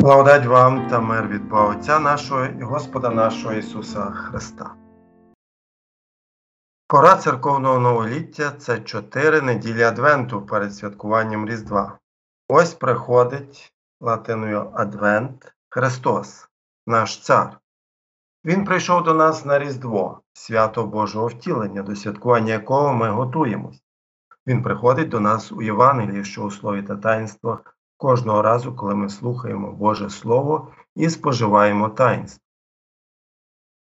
Благодать вам та мир від Бога Отця нашого і Господа нашого Ісуса Христа. Пора церковного новоліття це чотири неділі Адвенту перед святкуванням Різдва. Ось приходить латиною Адвент Христос, наш Цар. Він прийшов до нас на Різдво, свято Божого втілення, до святкування якого ми готуємось. Він приходить до нас у Євангелії, що у слові та таїнствах кожного разу, коли ми слухаємо Боже Слово і споживаємо таїнство.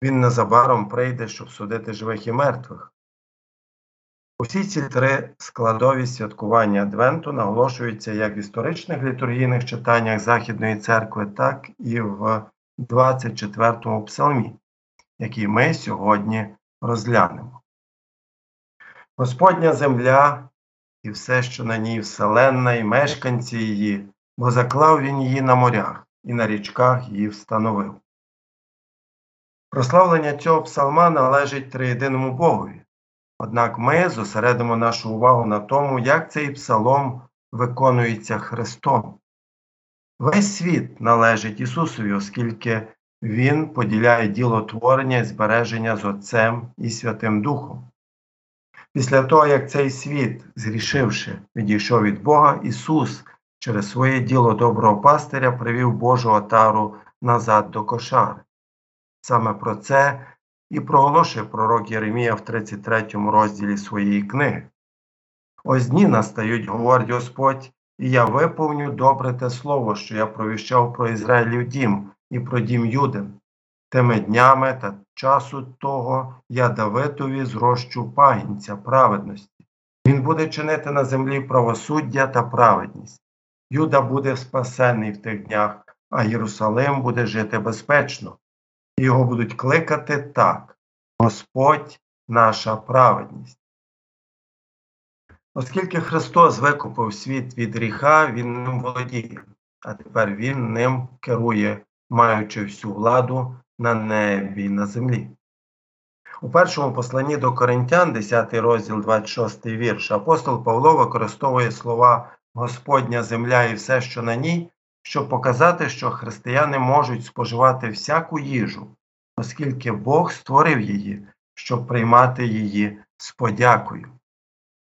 Він незабаром прийде, щоб судити живих і мертвих. Усі ці три складові святкування Адвенту наголошуються як в історичних літургійних читаннях Західної церкви, так і в 24-му псалмі, який ми сьогодні розглянемо. Господня земля і все, що на ній вселенна, і мешканці її, бо заклав він її на морях і на річках її встановив. Прославлення цього псалма належить триєдиному Богові. Однак ми зосередимо нашу увагу на тому, як цей псалом виконується Христом. Весь світ належить Ісусові, оскільки Він поділяє діло творення і збереження з Отцем і Святим Духом. Після того, як цей світ, зрішивши, відійшов від Бога, Ісус через своє діло доброго пастиря привів Божу отару назад до кошари. Саме про це і проголошує пророк Єремія в 33 розділі своєї книги. Ось дні настають, говорить Господь, і я виповню добре те слово, що я провіщав про Ізраїлів дім і про дім Юдин. Тими днями та часу того я Давитові зрощу пагінця праведності. Він буде чинити на землі правосуддя та праведність. Юда буде спасений в тих днях, а Єрусалим буде жити безпечно. Його будуть кликати так: Господь наша праведність. Оскільки Христос викупив світ від гріха, Він ним володіє, а тепер Він ним керує, маючи всю владу на небі на землі. У першому посланні до Коринтян, 10 розділ 26 вірш, апостол Павло використовує слова Господня земля і все, що на ній, щоб показати, що християни можуть споживати всяку їжу, оскільки Бог створив її, щоб приймати її з подякою.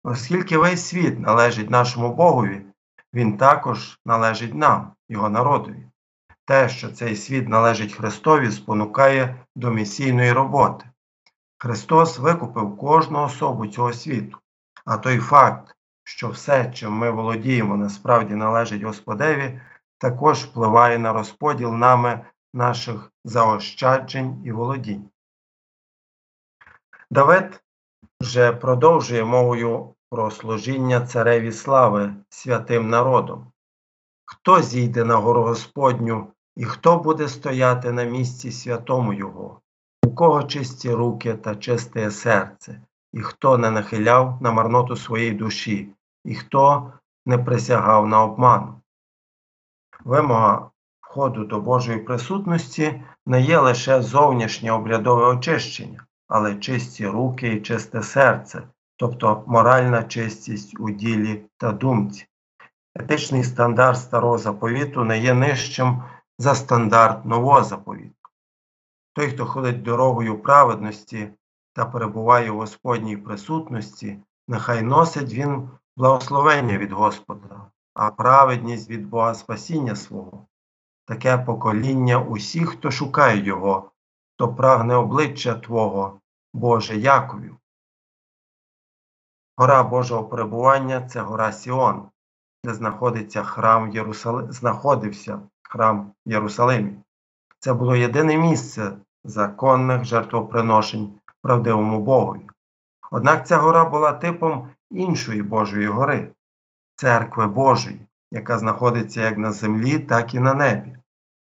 Оскільки весь світ належить нашому Богові, він також належить нам, його народові. Те, що цей світ належить Христові, спонукає до місійної роботи. Христос викупив кожну особу цього світу, а той факт, що все, чим ми володіємо, насправді належить Господеві, також впливає на розподіл нами наших заощаджень і володінь. Давид вже продовжує мовою про служіння цареві слави святим народом. Хто зійде на гору Господню і хто буде стояти на місці святому Його, у кого чисті руки та чисте серце, і хто не нахиляв на марноту своєї душі, і хто не присягав на обману. Вимога входу до Божої присутності не є лише зовнішнє обрядове очищення, але чисті руки і чисте серце, тобто моральна чистість у ділі та думці. Етичний стандарт старого заповіту не є нижчим за стандарт нового заповіту. Той, хто ходить дорогою праведності та перебуває у Господній присутності, нехай носить він благословення від Господа, а праведність від Бога спасіння свого. Таке покоління усіх, хто шукає Його, хто прагне обличчя Твого, Боже Яковів. Гора Божого перебування це гора Сіон, де знаходиться храм Єрусали... знаходився храм в Єрусалимі. Це було єдине місце законних жертвоприношень правдивому Богові. Однак ця гора була типом іншої Божої гори, церкви Божої, яка знаходиться як на землі, так і на небі.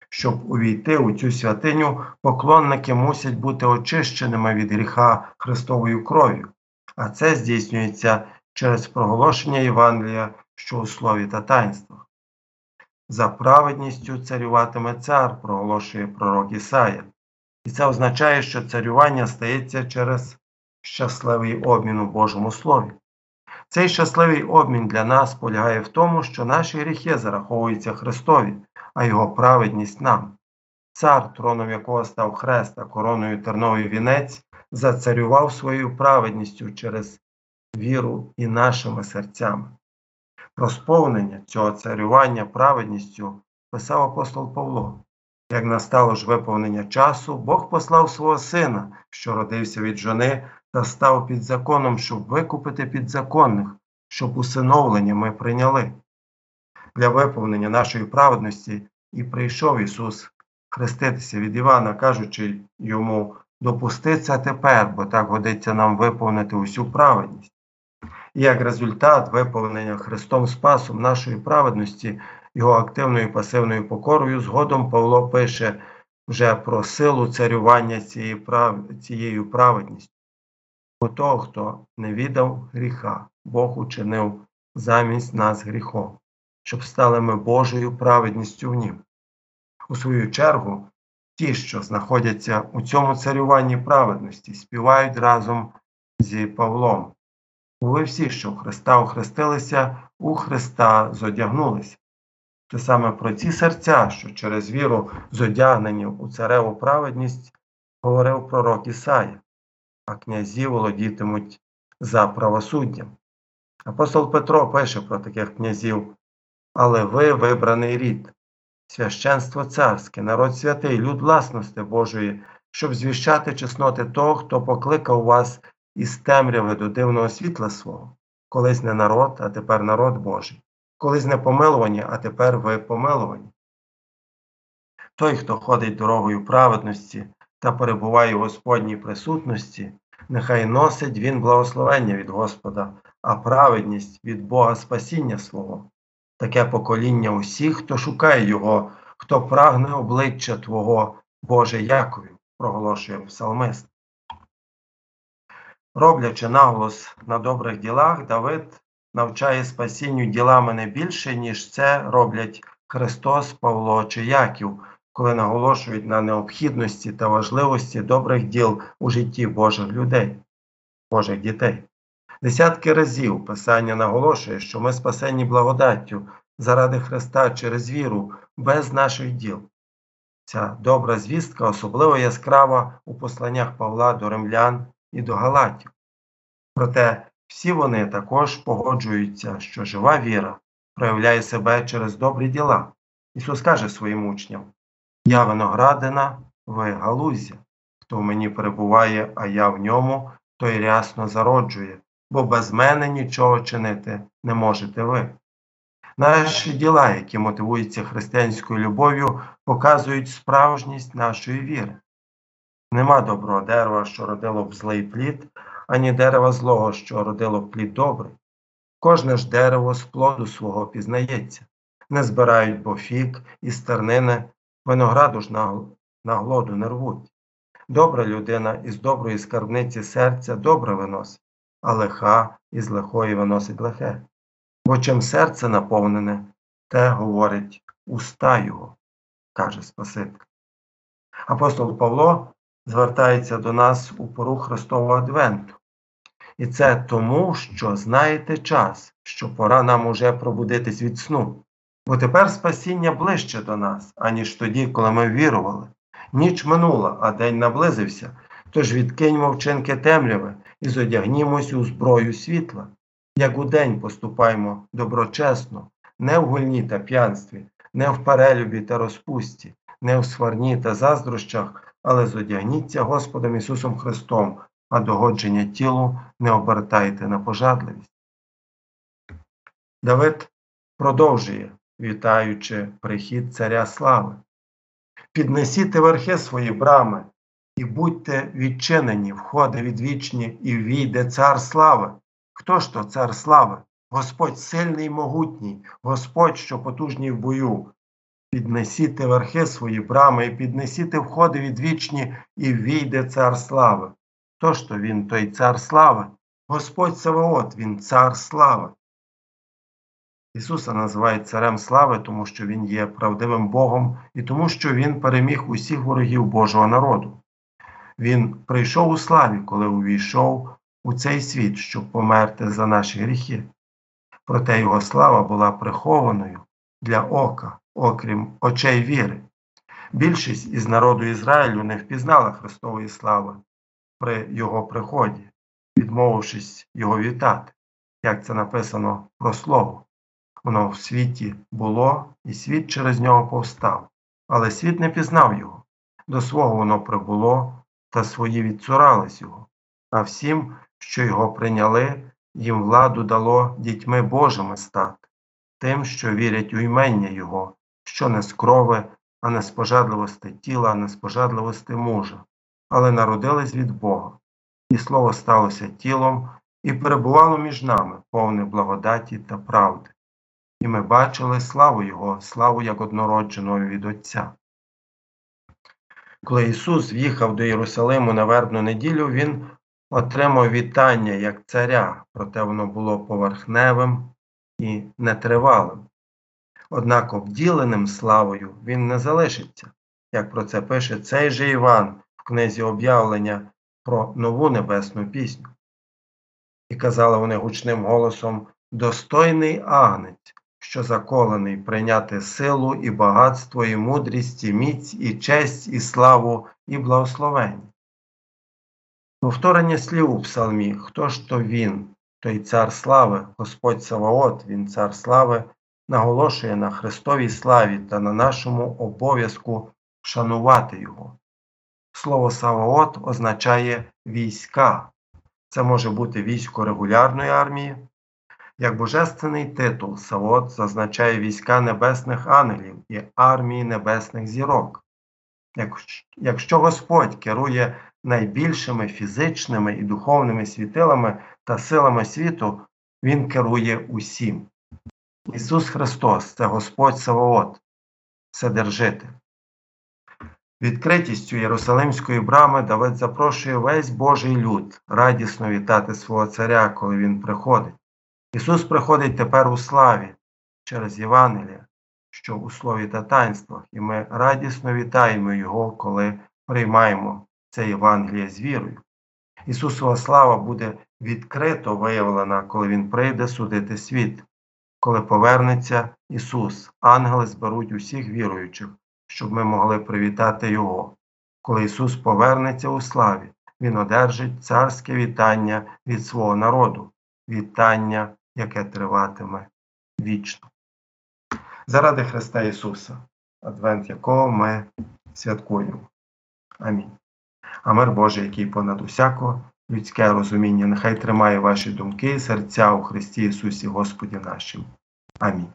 Щоб увійти у цю святиню, поклонники мусять бути очищеними від гріха Христовою кров'ю, а це здійснюється через проголошення Євангелія, що у слові та таїнствах. За праведністю царюватиме цар, проголошує пророк Ісая. І це означає, що царювання стається через щасливий обмін у Божому Слові. Цей щасливий обмін для нас полягає в тому, що наші гріхи зараховуються Христові, а Його праведність нам. Цар, троном якого став хрест, а короною терновий вінець, зацарював своєю праведністю через віру і нашими серцями. Про сповнення цього царювання праведністю писав апостол Павло. Як настало ж виповнення часу, Бог послав свого сина, що родився від жони, та став під законом, щоб викупити підзаконних, щоб усиновлення ми прийняли. Для виповнення нашої праведності і прийшов Ісус хреститися від Івана, кажучи йому допусти це тепер, бо так годиться нам виповнити усю праведність. Як результат виповнення Христом Спасом нашої праведності, його активною і пасивною покорою, згодом Павло пише вже про силу царювання цією праведністю. Бо того, хто не віддав гріха, Бог учинив замість нас гріхом, щоб стали ми Божою праведністю в Нім. У свою чергу, ті, що знаходяться у цьому царюванні праведності, співають разом зі Павлом. Ви всі, що в Христа охрестилися, у Христа зодягнулися. Те саме про ці серця, що через віру зодягнені у цареву праведність, говорив пророк Ісая, а князі володітимуть за правосуддям. Апостол Петро пише про таких князів, але ви вибраний рід, священство царське, народ святий, люд власності Божої, щоб звіщати чесноти того, хто покликав вас із темряви до дивного світла свого, колись не народ, а тепер народ Божий, колись не помилувані, а тепер ви помилувані. Той, хто ходить дорогою праведності та перебуває у Господній присутності, нехай носить він благословення від Господа, а праведність від Бога спасіння свого, таке покоління усіх, хто шукає Його, хто прагне обличчя Твого, Боже Якові, проголошує псалмист. Роблячи наголос на добрих ділах, Давид навчає спасінню ділами не більше, ніж це роблять Христос, Павло чи Яків, коли наголошують на необхідності та важливості добрих діл у житті Божих людей, Божих дітей. Десятки разів Писання наголошує, що ми спасені благодаттю заради Христа через віру, без наших діл. Ця добра звістка особливо яскрава у посланнях Павла до римлян і до Галатів. Проте всі вони також погоджуються, що жива віра проявляє себе через добрі діла. Ісус каже своїм учням: Я виноградина, ви галузя, хто в мені перебуває, а я в ньому, той рясно зароджує, бо без мене нічого чинити не можете ви. Наші діла, які мотивуються християнською любов'ю, показують справжність нашої віри. Нема доброго дерева, що родило б злий плід, ані дерева злого, що родило б плід добрий. Кожне ж дерево з плоду свого пізнається, не збирають бо фік і стернини, винограду ж на глоду не рвуть. Добра людина із доброї скарбниці серця добре виносить, а лиха із лихої виносить лихе. Бо чим серце наповнене, те говорить уста його, каже Спаситель. Апостол Павло звертається до нас у пору Христового Адвенту. І це тому, що знаєте час, що пора нам уже пробудитись від сну. Бо тепер спасіння ближче до нас, аніж тоді, коли ми вірували. Ніч минула, а день наблизився. Тож відкиньмо вчинки темряви і зодягнімось у зброю світла. Як у день поступаймо доброчесно, не в гульні та п'янстві, не в перелюбі та розпусті, не в сварні та заздрощах, але зодягніться Господом Ісусом Христом, а догодження тілу не обертайте на пожадливість. Давид продовжує, вітаючи прихід Царя Слави. Піднесіте верхи свої брами і будьте відчинені, входи відвічні, і війде цар слави. Хто ж то цар слави? Господь сильний і могутній, Господь, що потужній в бою. Піднесіте верхи свої брами, і піднесіте входи відвічні, і війде цар слави. Хто ж то він, той цар слави? Господь Саваот, він цар слави. Ісуса називають царем слави, тому що Він є правдивим Богом і тому, що Він переміг усіх ворогів Божого народу. Він прийшов у славі, коли увійшов у цей світ, щоб померти за наші гріхи. Проте його слава була прихованою для ока, окрім очей віри. Більшість із народу Ізраїлю не впізнала Христової слави при його приході, відмовившись його вітати, як це написано про слово. Воно в світі було, і світ через нього повстав, але світ не пізнав його. До свого воно прибуло, та свої відцурались його. А всім, що його прийняли, їм владу дало дітьми Божими стати, тим, що вірять у імення Його, що не з крови, а не з пожадливості тіла, а не з пожадливості мужа, але народились від Бога, і слово сталося тілом і перебувало між нами, повне благодаті та правди. І ми бачили славу Його, славу як однородженого від Отця. Коли Ісус в'їхав до Єрусалиму на вербну неділю, Він отримав вітання як царя, проте воно було поверхневим і нетривалим. Однак обділеним славою він не залишиться, як про це пише цей же Іван в книзі об'явлення про нову небесну пісню. І казали вони гучним голосом Достойний агнець, що заколений прийняти силу і багатство, і мудрість, і міць, і честь, і славу, і благословення. Повторення слів у псалмі Хто ж то він, той цар слави, Господь Саваот, він цар слави, наголошує на Христовій славі та на нашому обов'язку шанувати Його. Слово Саваот означає війська. Це може бути військо регулярної армії. Як божественний титул Саваот зазначає війська небесних ангелів і армії небесних зірок. Якщо Господь керує найбільшими фізичними і духовними світилами та силами світу, Він керує усім. Ісус Христос це Господь Саваот, Вседержитель. Відкритістю Єрусалимської брами Давид запрошує весь Божий люд радісно вітати свого Царя, коли Він приходить. Ісус приходить тепер у славі через Євангелія, що у слові та таїнствах, і ми радісно вітаємо Його, коли приймаємо це Євангеліє з вірою. Ісусова слава буде відкрито виявлена, коли Він прийде судити світ. Коли повернеться Ісус, ангели зберуть усіх віруючих, щоб ми могли привітати Його. Коли Ісус повернеться у славі, Він одержить царське вітання від свого народу, вітання, яке триватиме вічно. Заради Христа Ісуса, Адвент якого ми святкуємо. Амінь. А мир Божий, який понад усяко людське розуміння, нехай тримає ваші думки і серця у Христі Ісусі Господі нашим. Амінь.